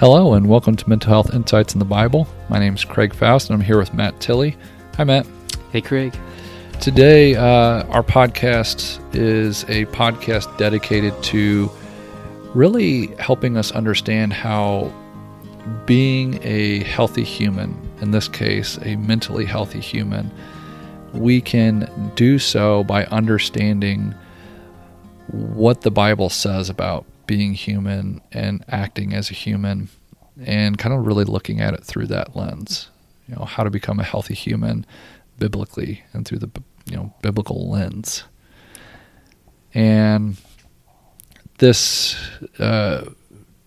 Hello, and welcome to Mental Health Insights in the Bible. My name is Craig Faust, and I'm here with Matt Tilley. Hi, Matt. Hey, Craig. Today, uh, our podcast is a podcast dedicated to really helping us understand how being a healthy human, in this case, a mentally healthy human, we can do so by understanding what the Bible says about being human and acting as a human and kind of really looking at it through that lens. You know, how to become a healthy human biblically and through the you know biblical lens. And this uh,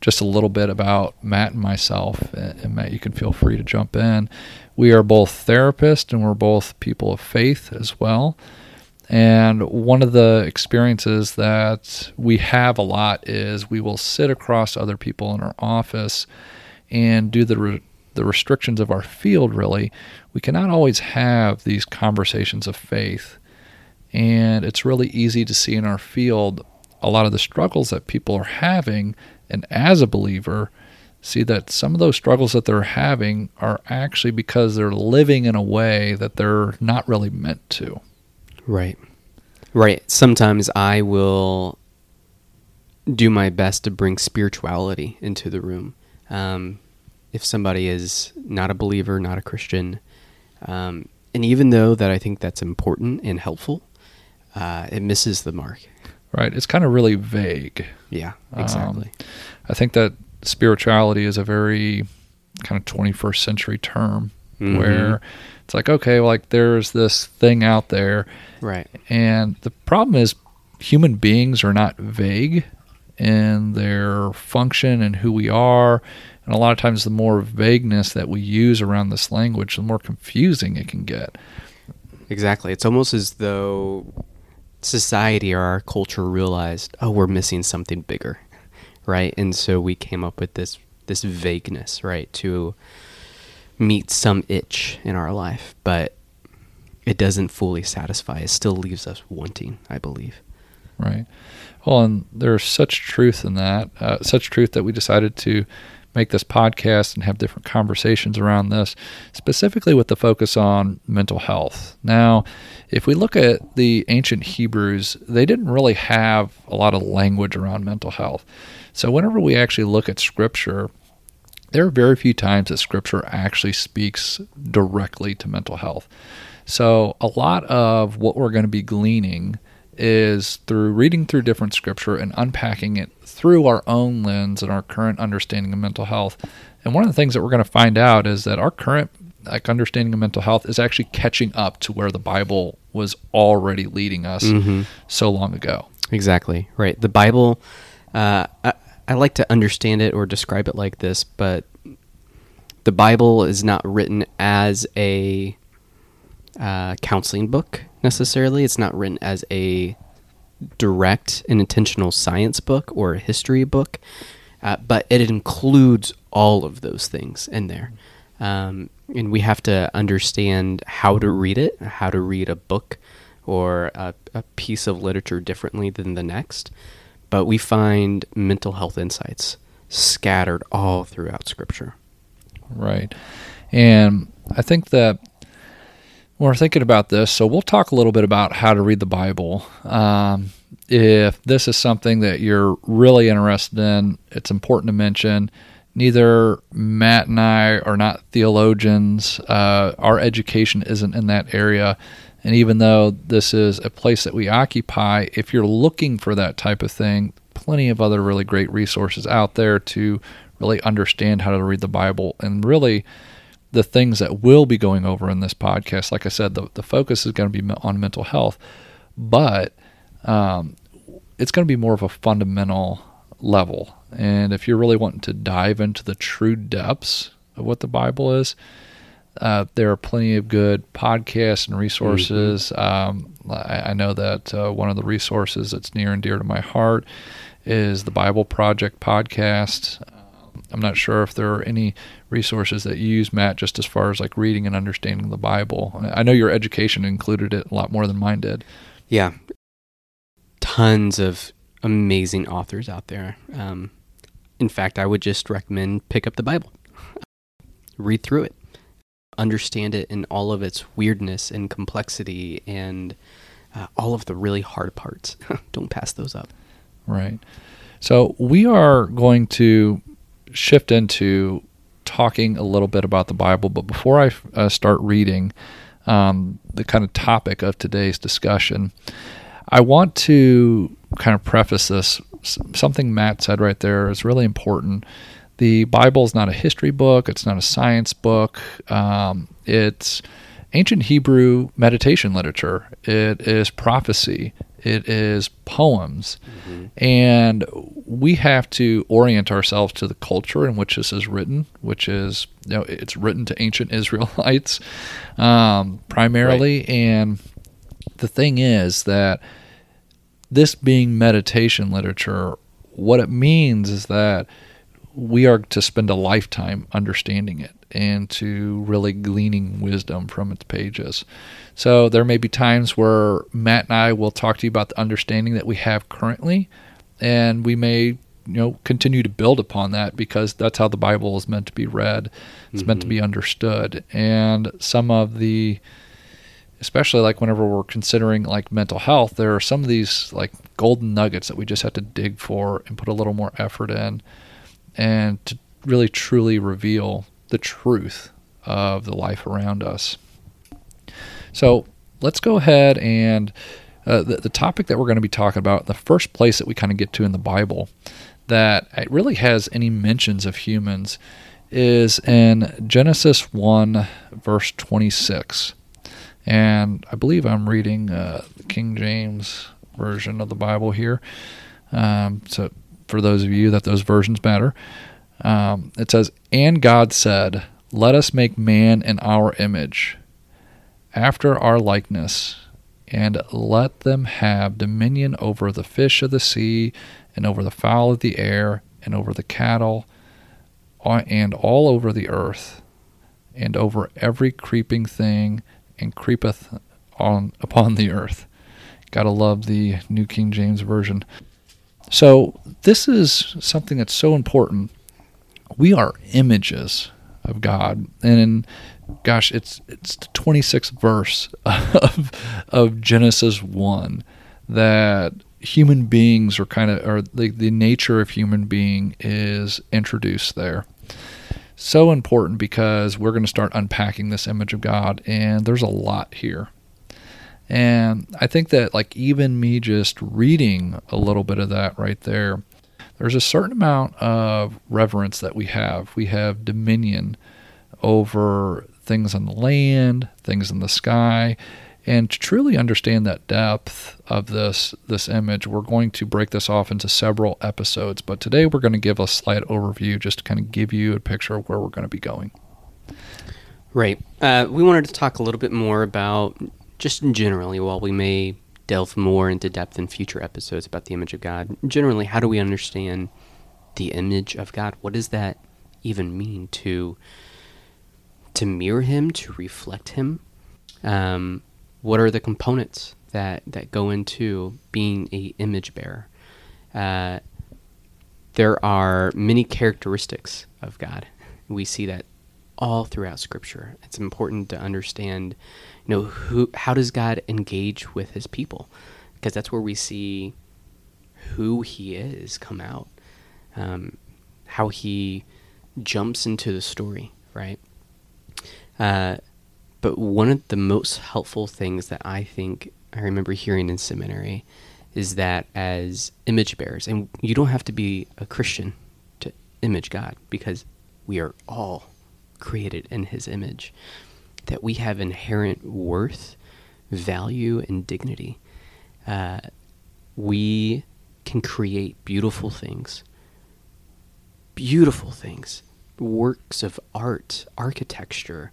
just a little bit about Matt and myself. And Matt, you can feel free to jump in. We are both therapists and we're both people of faith as well. And one of the experiences that we have a lot is we will sit across other people in our office and do the re- the restrictions of our field really. We cannot always have these conversations of faith. And it's really easy to see in our field a lot of the struggles that people are having. And as a believer see that some of those struggles that they're having are actually because they're living in a way that they're not really meant to Right. Right. Sometimes I will do my best to bring spirituality into the room. Um, if somebody is not a believer, not a Christian, um, and even though that I think that's important and helpful, uh, it misses the mark. right it's kind of really vague Yeah, exactly. Um, I think that spirituality is a very kind of 21st century term Mhm. where it's like, okay, like there's this thing out there. right. And the problem is human beings are not vague in their function and who we are. And a lot of times, the more vagueness that we use around this language, the more confusing it can get. Exactly. It's almost as though society or our culture realized, oh, we're missing something bigger, right? And so we came up with this this vagueness, right, to meet some itch in our life, but it doesn't fully satisfy. It still leaves us wanting, I believe. Right. Well, and there's such truth in that, uh, such truth that we decided to make this podcast and have different conversations around this, specifically with the focus on mental health. Now, if we look at the ancient Hebrews, they didn't really have a lot of language around mental health. So, whenever we actually look at scripture, there are very few times that scripture actually speaks directly to mental health. So, a lot of what we're going to be gleaning is through reading through different scripture and unpacking it through our own lens and our current understanding of mental health. And one of the things that we're going to find out is that our current like understanding of mental health is actually catching up to where the Bible was already leading us so long ago. Exactly. Right. The Bible, uh, I, like to understand it or describe it like this, but the Bible is not written as a uh, counseling book necessarily. It's not written as a direct and intentional science book or a history book, uh, but it includes all of those things in there. Um, and we have to understand how to read it, how to read a book or a, a piece of literature differently than the next. But we find mental health insights scattered all throughout Scripture. Right. And I think that when we're thinking about this, so we'll talk a little bit about how to read the Bible. Um, if this is something that you're really interested in, it's important to mention. Neither Matt and I are not theologians. Uh, our education isn't in that area. And even though this is a place that we occupy, if you're looking for that type of thing, plenty of other really great resources out there to really understand how to read the Bible. And really, the things that we'll be going over in this podcast, like I said, the, the focus is going to be on mental health, but um, it's going to be more of a fundamental level. And if you're really wanting to dive into the true depths of what the Bible is, uh, there are plenty of good podcasts and resources. Um, I, I know that uh, one of the resources that's near and dear to my heart is the Bible Project podcast. Um, I'm not sure if there are any resources that you use, Matt, just as far as like reading and understanding the Bible. I know your education included it a lot more than mine did. Yeah. Tons of amazing authors out there. Um, in fact, I would just recommend pick up the Bible, read through it, understand it in all of its weirdness and complexity and uh, all of the really hard parts. Don't pass those up. Right. So we are going to shift into talking a little bit about the Bible, but before I uh, start reading um, the kind of topic of today's discussion, I want to kind of preface this. Something Matt said right there is really important. The Bible is not a history book, it's not a science book. Um, it's ancient Hebrew meditation literature, it is prophecy, it is poems. Mm-hmm. And we have to orient ourselves to the culture in which this is written, which is, you know, it's written to ancient Israelites um, primarily. Right. And the thing is that this being meditation literature, what it means is that we are to spend a lifetime understanding it and to really gleaning wisdom from its pages. So there may be times where Matt and I will talk to you about the understanding that we have currently, and we may you know continue to build upon that because that's how the Bible is meant to be read. It's mm-hmm. meant to be mm-hmm. understood, and some of the especially like whenever we're considering like mental health, there are some of these like golden nuggets that we just have to dig for and put a little more effort in and to really truly reveal the truth of the life around us. So let's go ahead and uh, the, the topic that we're going to be talking about, the first place that we kind of get to in the Bible that it really has any mentions of humans is in Genesis 1, verse 26. And I believe I'm reading uh, the King James version of the Bible here. Um, so, for those of you that those versions matter, um, it says, And God said, Let us make man in our image, after our likeness, and let them have dominion over the fish of the sea, and over the fowl of the air, and over the cattle, and all over the earth, and over every creeping thing and creepeth on upon the earth. Gotta love the New King James Version. So this is something that's so important. We are images of God, and in, gosh, it's it's the 26th verse of of Genesis one that human beings are kind of or the the nature of human being is introduced there so important because we're going to start unpacking this image of God, and there's a lot here. And I think that, like, even me just reading a little bit of that right there, there's a certain amount of reverence that we have. We have dominion over things on the land, things in the sky, and to truly understand that depth of this this image, we're going to break this off into several episodes. But today we're going to give a slight overview, just to kind of give you a picture of where we're going to be going. Right. Uh, we wanted to talk a little bit more about just generally, while we may delve more into depth in future episodes about the image of God. Generally, how do we understand the image of God? What does that even mean to to mirror Him, to reflect Him? Um, what are the components that that go into being a image bearer? Uh, there are many characteristics of God. We see that all throughout Scripture. It's important to understand, you know, who how does God engage with His people, because that's where we see who He is come out, um, how He jumps into the story, right? Uh, but one of the most helpful things that I think I remember hearing in seminary is that as image bearers, and you don't have to be a Christian to image God because we are all created in His image, that we have inherent worth, value, and dignity. Uh, we can create beautiful things, beautiful things, works of art, architecture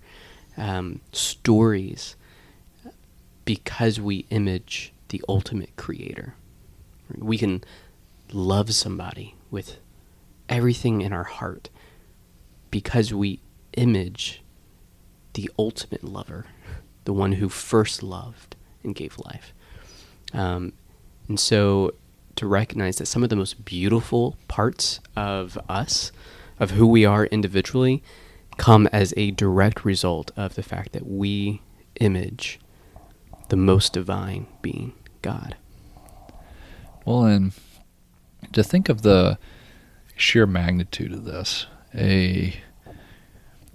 um, stories because we image the ultimate creator. We can love somebody with everything in our heart because we image the ultimate lover, the one who first loved and gave life. Um, and so to recognize that some of the most beautiful parts of us, of who we are individually, come as a direct result of the fact that we image the most divine being, God. Well, and to think of the sheer magnitude of this, a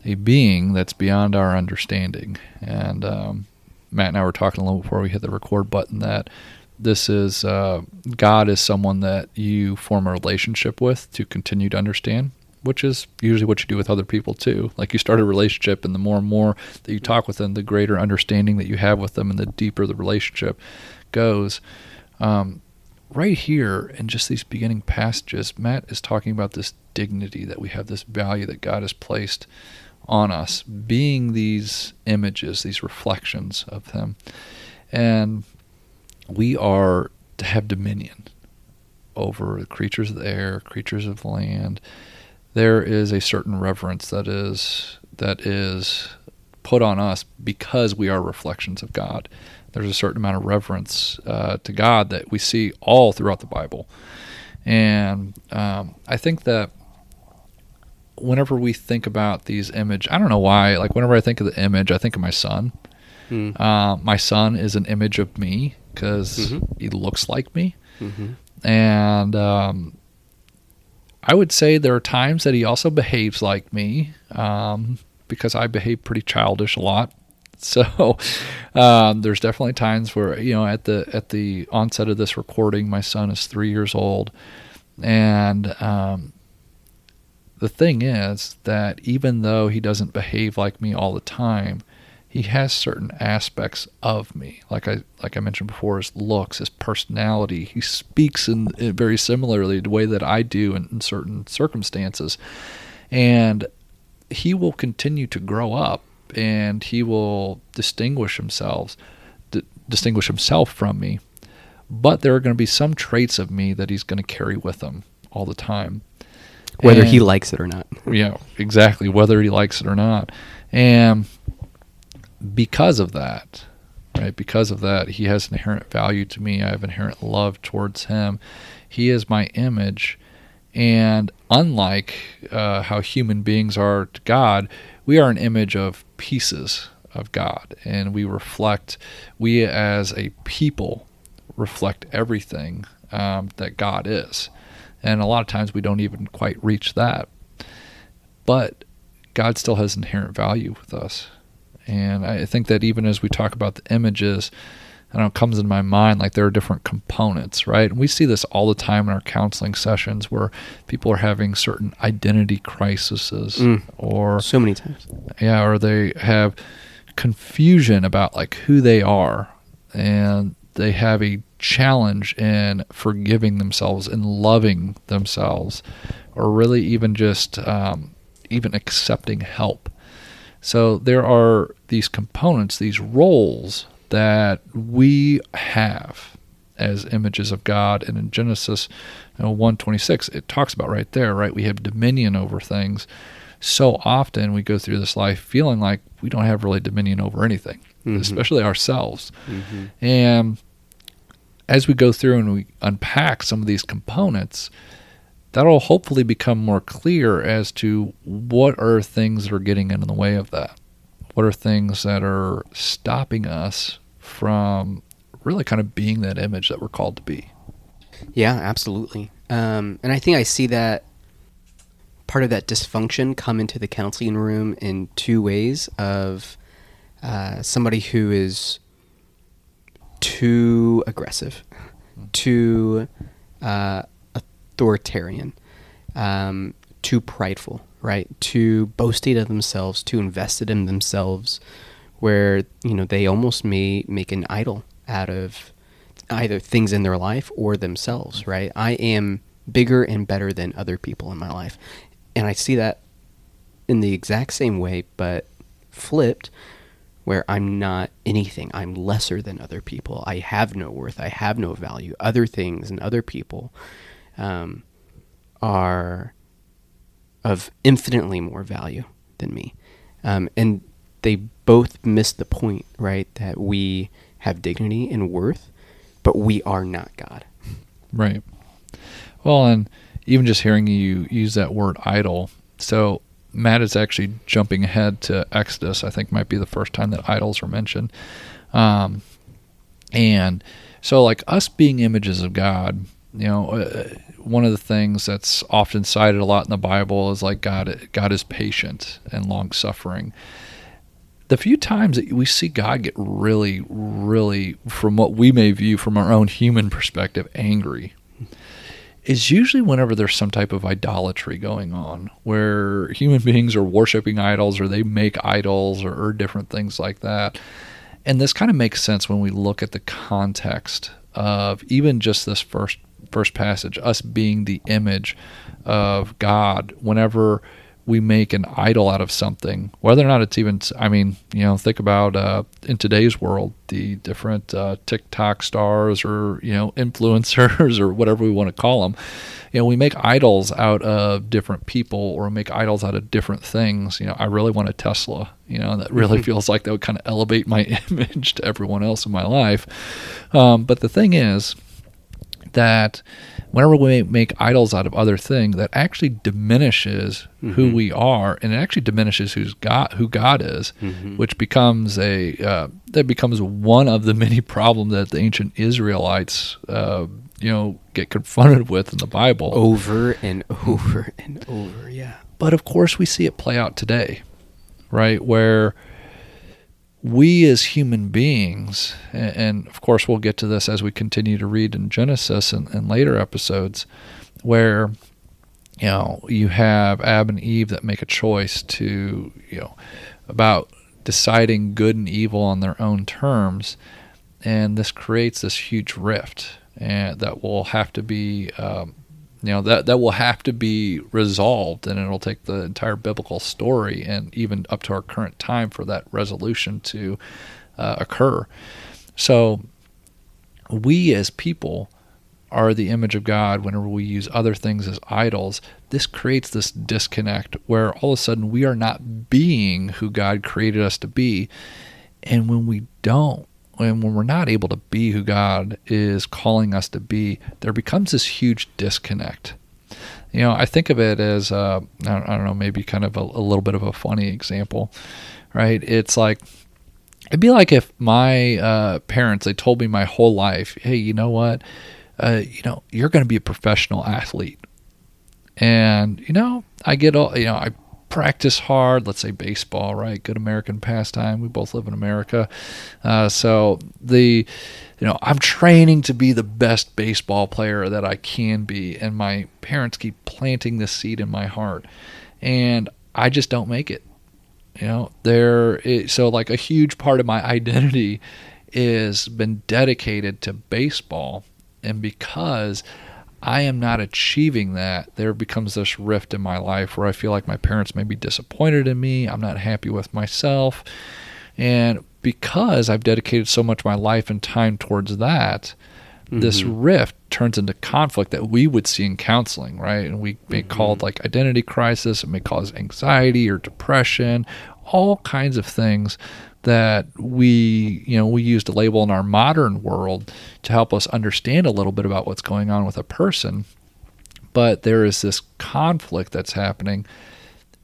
a being that's beyond our understanding, and um, Matt and I were talking a little before we hit the record button that this is uh, God is someone that you form a relationship with to continue to understand, which is usually what you do with other people too. Like you start a relationship, and the more and more that you talk with them, the greater understanding that you have with them, and the deeper the relationship goes. Um, right here in just these beginning passages, Matt is talking about this dignity that we have, this value that God has placed on us, being these images, these reflections of Him. And we are to have dominion over the creatures of the air, creatures of the land. There is a certain reverence that is that is put on us because we are reflections of God. There's a certain amount of reverence uh, to God that we see all throughout the Bible, and um, I think that whenever we think about these image, I don't know why. Like whenever I think of the image, I think of my son. Mm. Uh, my son is an image of me because mm-hmm. he looks like me, mm-hmm. and um, I would say there are times that he also behaves like me um, because I behave pretty childish a lot. So um, there's definitely times where you know at the at the onset of this recording, my son is three years old, and um, the thing is that even though he doesn't behave like me all the time, he has certain aspects of me. Like I like I mentioned before, his looks, his personality. He speaks in, in very similarly the way that I do in, in certain circumstances, and he will continue to grow up and he will distinguish himself d- distinguish himself from me but there are going to be some traits of me that he's going to carry with him all the time whether and, he likes it or not. yeah, exactly. Whether he likes it or not. And because of that, right, because of that, he has inherent value to me. I have inherent love towards him. He is my image. And unlike uh, how human beings are to God, we are an image of pieces of God. And we reflect, we as a people reflect everything um, that God is. And a lot of times we don't even quite reach that. But God still has inherent value with us. And I think that even as we talk about the images, I know it comes in my mind like there are different components, right? And we see this all the time in our counseling sessions where people are having certain identity crises mm, or so many times. Yeah, or they have confusion about like who they are and they have a challenge in forgiving themselves and loving themselves, or really even just um, even accepting help. So there are these components, these roles that we have as images of God. And in Genesis you know, 126, it talks about right there, right? We have dominion over things. So often we go through this life feeling like we don't have really dominion over anything, mm-hmm. especially ourselves. Mm-hmm. And as we go through and we unpack some of these components, that'll hopefully become more clear as to what are things that are getting in the way of that. What are things that are stopping us from really kind of being that image that we're called to be? Yeah, absolutely. Um, and I think I see that part of that dysfunction come into the counseling room in two ways of uh, somebody who is too aggressive, too uh, authoritarian, um, too prideful, right? Too boasting of themselves, too invested in themselves, where you know they almost may make an idol out of either things in their life or themselves, right? I am bigger and better than other people in my life, and I see that in the exact same way, but flipped where I'm not anything. I'm lesser than other people. I have no worth. I have no value. Other things and other people um, are of infinitely more value than me. Um, and they both miss the point, right? That we have dignity and worth, but we are not God. Right. Well, and even just hearing you use that word idol. So Matt is actually jumping ahead to Exodus. I think might be the first time that idols are mentioned. Um, and so, like us being images of God, you know, uh, one of the things that's often cited a lot in the Bible is like God. God is patient and long suffering. The few times that we see God get really, really, from what we may view from our own human perspective, angry is usually whenever there's some type of idolatry going on, where human beings are worshiping idols or they make idols or, or different things like that. And this kind of makes sense when we look at the context of even just this first first passage, us being the image of God. Whenever we make an idol out of something, whether or not it's even, I mean, you know, think about uh, in today's world, the different uh, TikTok stars or, you know, influencers or whatever we want to call them. You know, we make idols out of different people or make idols out of different things. You know, I really want a Tesla, you know, that really mm-hmm. feels like that would kind of elevate my image to everyone else in my life. Um, but the thing is that whenever we make idols out of other things, that actually diminishes mm-hmm. who we are, and it actually diminishes who's God, who God is, mm-hmm. which becomes a uh, that becomes one of the many problems that the ancient Israelites, uh, you know, get confronted with in the Bible over and over and over. Yeah, but of course we see it play out today, right? Where we as human beings, and of course we'll get to this as we continue to read in Genesis and, and later episodes, where you know you have Ab and Eve that make a choice to you know about deciding good and evil on their own terms, and this creates this huge rift, and that will have to be um, you know that that will have to be resolved and it'll take the entire biblical story and even up to our current time for that resolution to uh, occur. So we as people are the image of God whenever we use other things as idols. This creates this disconnect where all of a sudden we are not being who God created us to be. And when we don't and when we're not able to be who God is calling us to be, there becomes this huge disconnect. You know, I think of it as, uh, I, don't, know, maybe kind of a, a little bit of a funny example, right? It's like, it'd be like if my uh, parents, they told me my whole life, hey, you know what? Uh, you know, you're going to be a professional athlete. And, you know, I get all, you know, I practice hard. Let's say baseball, right? Good American pastime. We both live in America, uh, so the you know I'm training to be the best baseball player that I can be, and my parents keep planting this seed in my heart, and I just don't make it. You know, there. So like a huge part of my identity is been dedicated to baseball, and because I am not achieving that, there becomes this rift in my life where I feel like my parents may be disappointed in me. I'm not happy with myself. And because I've dedicated so much of my life and time towards that, mm-hmm. this rift turns into conflict that we would see in counseling, right? And we may mm-hmm. call it like identity crisis, it may cause anxiety or depression, all kinds of things that we you know we use to label in our modern world to help us understand a little bit about what's going on with a person. But there is this conflict that's happening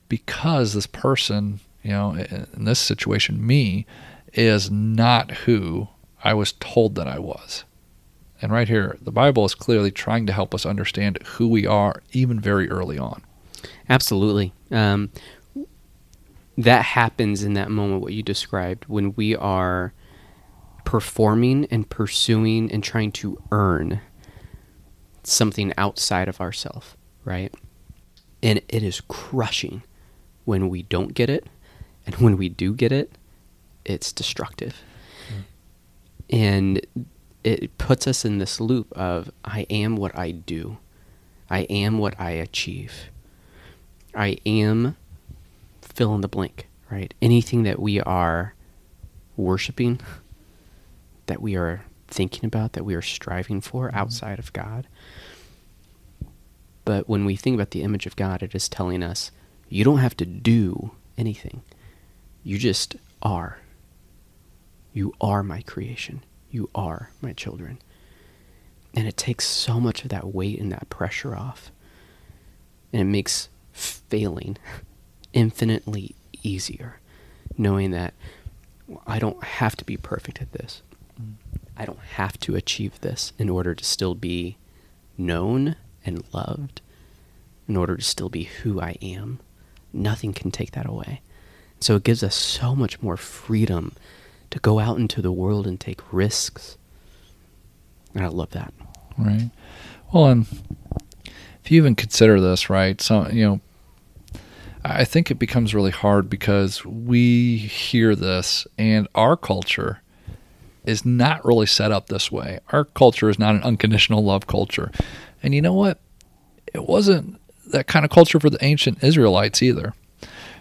because this person you know in this situation me is not who I was told that I was. And right here the bible is clearly trying to help us understand who we are even very early on. Absolutely. Um, that happens in that moment what you described when we are performing and pursuing and trying to earn something outside of ourselves, right? And it is crushing when we don't get it. And when we do get it, it's destructive. Mm. And it puts us in this loop of I am what I do, I am what I achieve, I am fill in the blank, right? Anything that we are worshiping, that we are thinking about, that we are striving for mm-hmm. outside of God. But when we think about the image of God, it is telling us you don't have to do anything. You just are. You are my creation. You are my children. And it takes so much of that weight and that pressure off. And it makes failing infinitely easier, knowing that I don't have to be perfect at this. Mm. I don't have to achieve this in order to still be known and loved, in order to still be who I am. Nothing can take that away. So it gives us so much more freedom to go out into the world and take risks. And I love that. Right. Well, and if you even consider this, right? So, you know, I think it becomes really hard because we hear this and our culture is not really set up this way. Our culture is not an unconditional love culture. And you know what? It wasn't that kind of culture for the ancient Israelites either.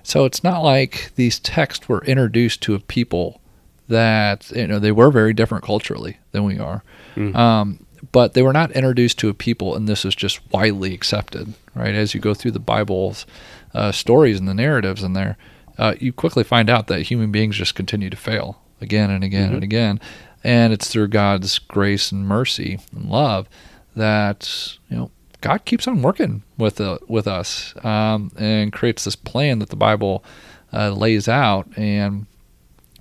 So it's not like these texts were introduced to a people that, you know, they were very different culturally than we are. Mm. Um, but they were not introduced to a people, and this is just widely accepted, right? As you go through the Bible's uh, stories and the narratives in there, uh, you quickly find out that human beings just continue to fail again and again mm-hmm. and again. And it's through God's grace and mercy and love that, you know, God keeps on working with uh, with us um, and creates this plan that the Bible uh, lays out and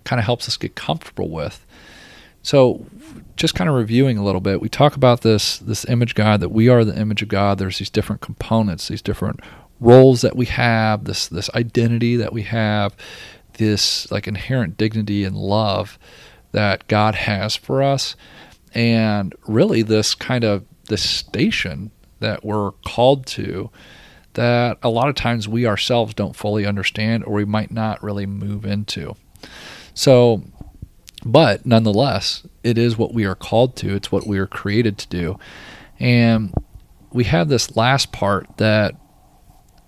kind of helps us get comfortable with. So, just kind of reviewing a little bit, we talk about this this image God that we are the image of God. There's these different components, these different roles that we have, this this identity that we have, this like inherent dignity and love that God has for us, and really this kind of this station that we're called to that a lot of times we ourselves don't fully understand or we might not really move into. So, but nonetheless, it is what we are called to, it's what we are created to do. And we have this last part that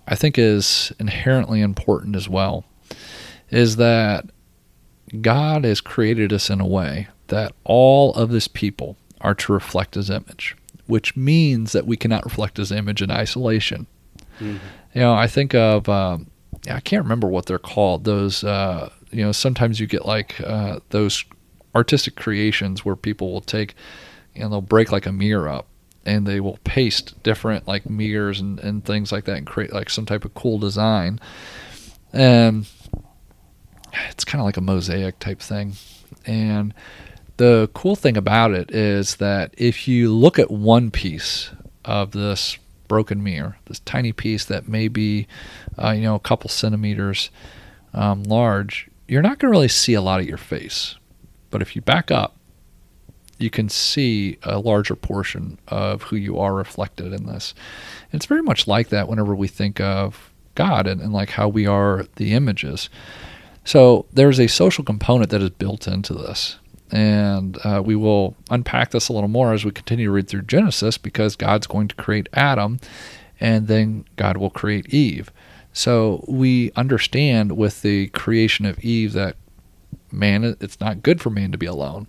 I think is inherently important as well is that God has created us in a way that all of His people are to reflect His image which means that we cannot reflect his image in isolation. Mm-hmm. You know, I think of um, I can't remember what they're called. Those uh, you know, sometimes you get like uh, those artistic creations where people will take you know they'll break like a mirror up and they will paste different like mirrors and, and things like that and create like some type of cool design. And it's kind of like a mosaic type thing. And the cool thing about it is that if you look at one piece of this broken mirror, this tiny piece that may be, uh, you know, a couple centimeters um, large, you're not going to really see a lot of your face. But if you back up, you can see a larger portion of who you are reflected in this. And it's very much like that whenever we think of God and, and like how we are the images. So there's a social component that is built into this. And uh, we will unpack this a little more as we continue to read through Genesis because God's going to create Adam and then God will create Eve. So we understand with the creation of Eve that man, it's not good for man to be alone.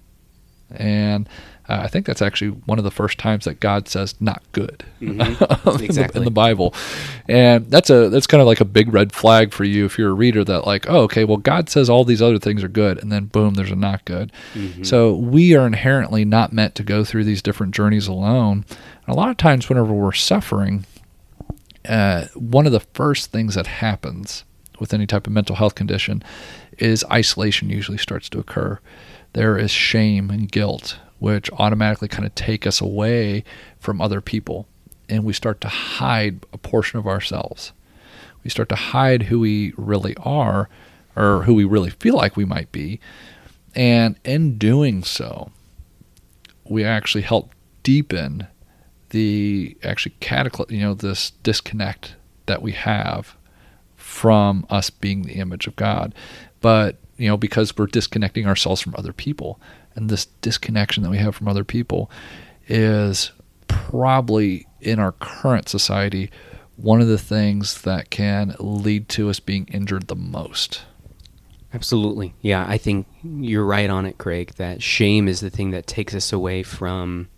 And uh, I think that's actually one of the first times that God says "not good" mm-hmm. in, the, in, the, Bible, and that's a that's kind of like a big red flag for you if you're a reader that like, oh, okay, well, God says all these other things are good, and then boom, there's a not good. Mm-hmm. So we are inherently not meant to go through these different journeys alone. And a lot of times, whenever we're suffering, uh, one of the first things that happens with any type of mental health condition is isolation usually starts to occur. There is shame and guilt which automatically kind of take us away from other people. And we start to hide a portion of ourselves. We start to hide who we really are or who we really feel like we might be. And in doing so, we actually help deepen the actually cataclysm, you know, this disconnect that we have from us being the image of God. But, you know, because we're disconnecting ourselves from other people, and this disconnection that we have from other people is probably in our current society one of the things that can lead to us being injured the most. Absolutely. Yeah, I think you're right on it, Craig, that shame is the thing that takes us away from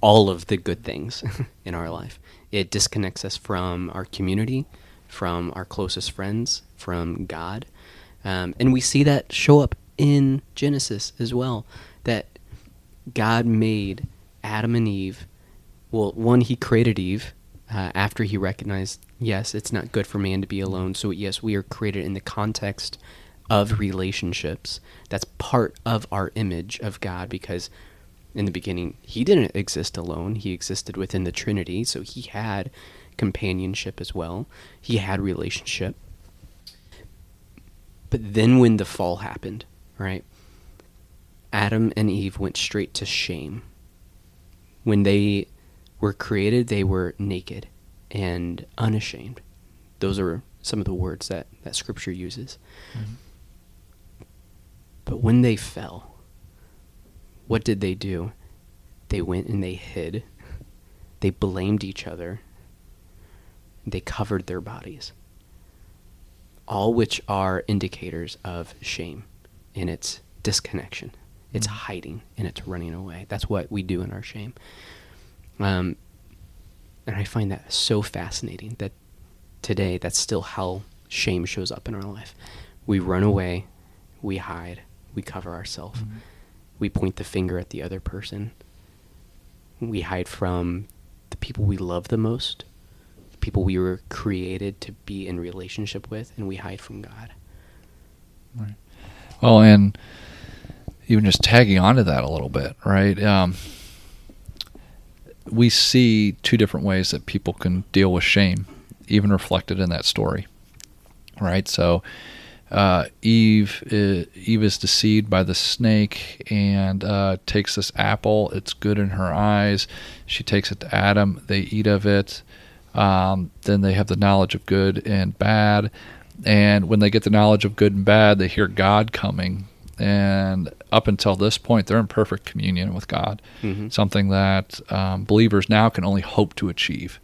all of the good things in our life. It disconnects us from our community, from our closest friends, from God. Um, and we see that show up in Genesis as well that God made Adam and Eve. Well, one, he created Eve uh, after he recognized, yes, it's not good for man to be alone. So, yes, we are created in the context of relationships. That's part of our image of God because in the beginning, he didn't exist alone. He existed within the Trinity. So, he had companionship as well, he had relationship. But then when the fall happened, right? Adam and Eve went straight to shame. When they were created, they were naked and unashamed. Those are some of the words that, that Scripture uses. Mm-hmm. But when they fell, what did they do? They went and they hid. They blamed each other. They covered their bodies. All which are indicators of shame in its disconnection. It's mm-hmm. hiding and it's running away. That's what we do in our shame. Um, and I find that so fascinating that today that's still how shame shows up in our life. We run away, we hide, we cover ourselves, mm-hmm. we point the finger at the other person, we hide from the people we love the most, people we were created to be in relationship with, and we hide from God. Right. Well, and even just tagging onto that a little bit, right? Um, we see two different ways that people can deal with shame, even reflected in that story, right? So, uh, Eve is, Eve is deceived by the snake and uh, takes this apple. It's good in her eyes. She takes it to Adam. They eat of it. Um, then they have the knowledge of good and bad. And when they get the knowledge of good and bad, they hear God coming and up until this point, they're in perfect communion with God, mm-hmm. something that um, believers now can only hope to achieve.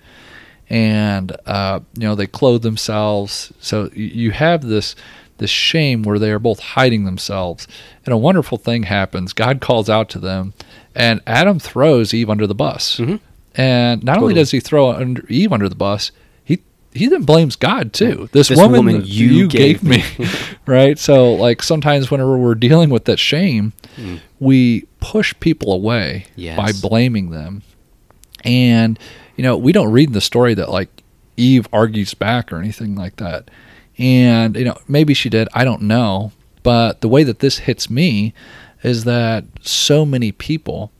And uh, you know they clothe themselves, so you have this this shame where they are both hiding themselves. And a wonderful thing happens. God calls out to them, and Adam throws Eve under the bus. Mm-hmm. And not totally. only does he throw under Eve under the bus, he he then blames God too. This, this woman, woman, you, you gave, gave me, right? So like sometimes whenever we're dealing with that shame, mm. we push people away yes. by blaming them. And you know, we don't read in the story that like Eve argues back or anything like that. And you know, maybe she did, I don't know, but the way that this hits me is that so many people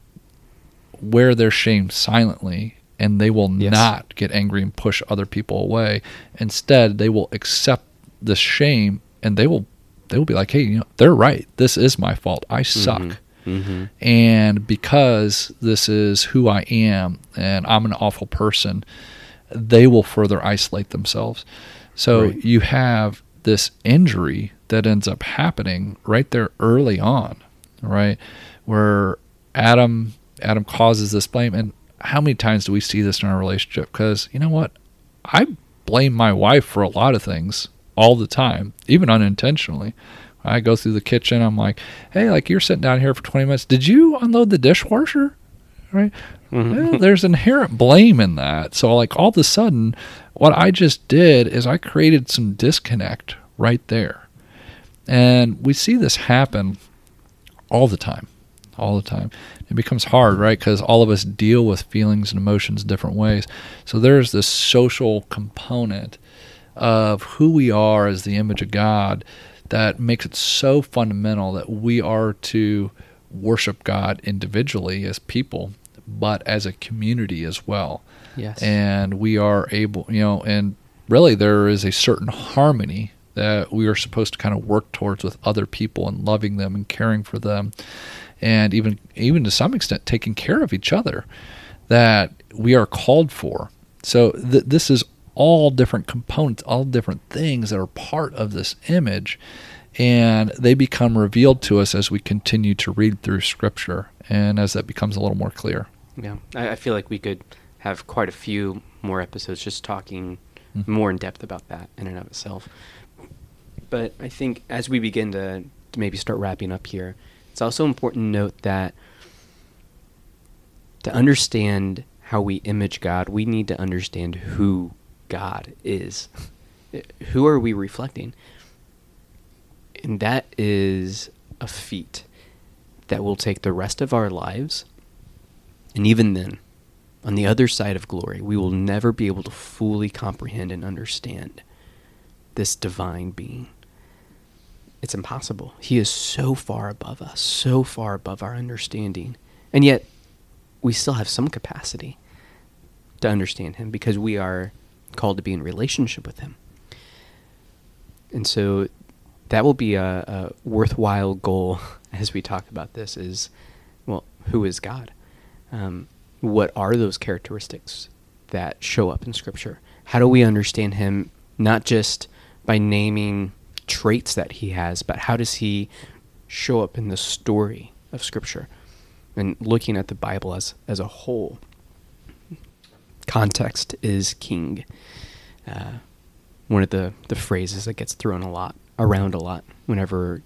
wear their shame silently and they will yes. not get angry and push other people away. Instead, they will accept the shame and they will they will be like, "Hey, you know, they're right. This is my fault. I mm-hmm. suck." Mm-hmm. Mm-hmm. And because this is who I am and I'm an awful person, they will further isolate themselves. So right. you have this injury that ends up happening right there early on, right? Where Adam Adam causes this blame and how many times do we see this in our relationship? Because you know what? I blame my wife for a lot of things all the time, even unintentionally. I go through the kitchen, I'm like, hey, like you're sitting down here for 20 minutes. Did you unload the dishwasher? Right? Mm-hmm. Well, there's inherent blame in that. So, like, all of a sudden, what I just did is I created some disconnect right there. And we see this happen all the time all the time. It becomes hard, right? Because all of us deal with feelings and emotions different ways. So there's this social component of who we are as the image of God that makes it so fundamental that we are to worship God individually as people, but as a community as well. Yes. And we are able, you know, and really there is a certain harmony that we are supposed to kind of work towards with other people and loving them and caring for them and even even to some extent taking care of each other that we are called for. So th- this is all different components, all different things that are part of this image, and they become revealed to us as we continue to read through Scripture and as that becomes a little more clear. Yeah, I, I feel like we could have quite a few more episodes just talking mm-hmm. more in depth about that in and of itself. But I think as we begin to, to maybe start wrapping up here, it's also important to note that to understand how we image God, we need to understand who God is. who are we reflecting? And that is a feat that will take the rest of our lives And even then, on the other side of glory, we will never be able to fully comprehend and understand this divine being. It's impossible. He is so far above us, so far above our understanding. And yet, we still have some capacity to understand him because we are called to be in relationship with him. And so that will be a, a worthwhile goal as we talk about this is, well, who is God? Um, what are those characteristics that show up in Scripture? How do we understand Him not just by naming traits that He has, but how does He show up in the story of Scripture? And looking at the Bible as, as a whole, context is king. Uh, one of the, the phrases that gets thrown a lot around a lot whenever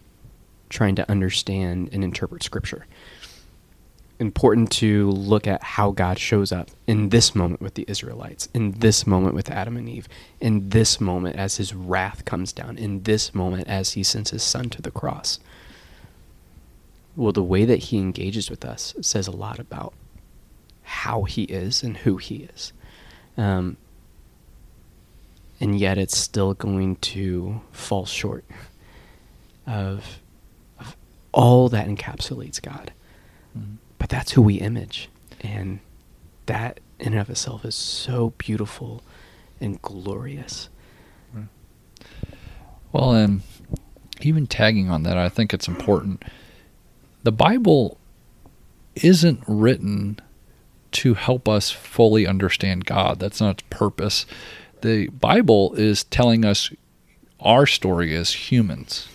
trying to understand and interpret scripture. Important to look at how God shows up in this moment with the Israelites, in this moment with Adam and Eve, in this moment as his wrath comes down, in this moment as he sends his son to the cross. Well, the way that he engages with us says a lot about how he is and who he is. Um, and yet it's still going to fall short of, of all that encapsulates God. Mm-hmm. But that's who we image. And that in and of itself is so beautiful and glorious. Hmm. Well, and even tagging on that, I think it's important. The Bible isn't written to help us fully understand God. That's not its purpose the Bible is telling us our story as humans.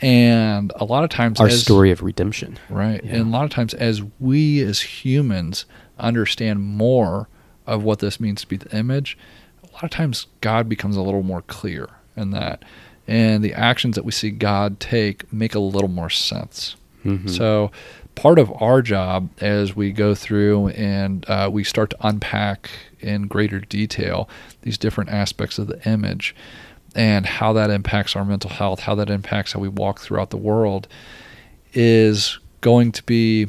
And a lot of times, our as, story of redemption. Right. Yeah. And a lot of times, as we as humans understand more of what this means to be the image, a lot of times God becomes a little more clear in that. And the actions that we see God take make a little more sense. Mm-hmm. So, part of our job as we go through and uh, we start to unpack in greater detail these different aspects of the image and how that impacts our mental health, how that impacts how we walk throughout the world, is going to be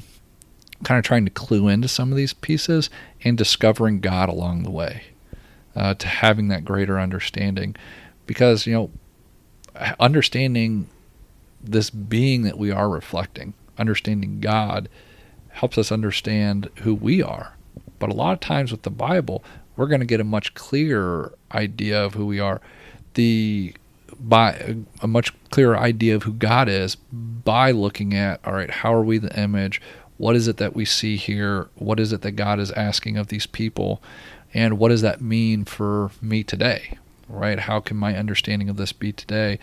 kind of trying to clue into some of these pieces and discovering God along the way, uh, to having that greater understanding. Because, you know, understanding this being that we are reflecting, understanding God, helps us understand who we are. But a lot of times with the Bible, we're going to get a much clearer idea of who we are. The by a much clearer idea of who God is by looking at all right, how are we the image? What is it that we see here? What is it that God is asking of these people? And what does that mean for me today? Right? How can my understanding of this be today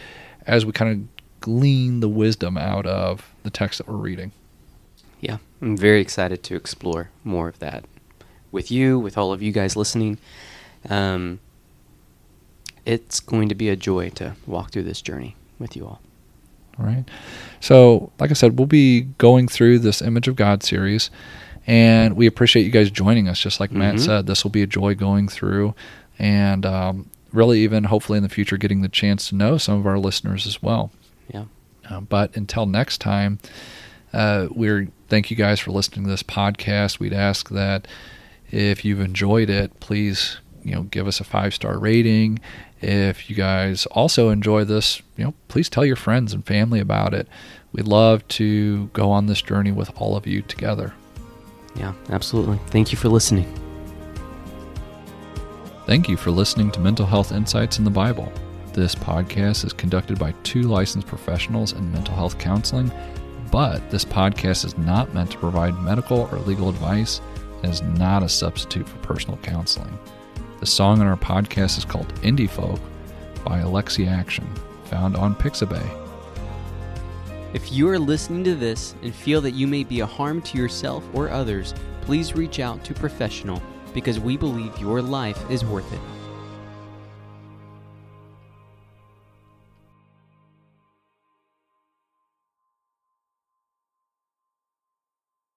as we kind of glean the wisdom out of the text that we're reading? Yeah, I'm very excited to explore more of that with you, with all of you guys listening. Um, it's going to be a joy to walk through this journey with you all. All right. So, like I said, we'll be going through this Image of God series, and we appreciate you guys joining us. Just like mm-hmm. Matt said, this will be a joy going through, and um, really, even hopefully in the future, getting the chance to know some of our listeners as well. Yeah. Uh, but until next time, uh, we're thank you guys for listening to this podcast. We'd ask that if you've enjoyed it, please you know give us a five star rating. If you guys also enjoy this, you know, please tell your friends and family about it. We'd love to go on this journey with all of you together. Yeah, absolutely. Thank you for listening. Thank you for listening to Mental Health Insights in the Bible. This podcast is conducted by two licensed professionals in mental health counseling, but this podcast is not meant to provide medical or legal advice is not a substitute for personal counseling. The song on our podcast is called Indie Folk by Alexi Action, found on Pixabay. If you are listening to this and feel that you may be a harm to yourself or others, please reach out to professional because we believe your life is worth it.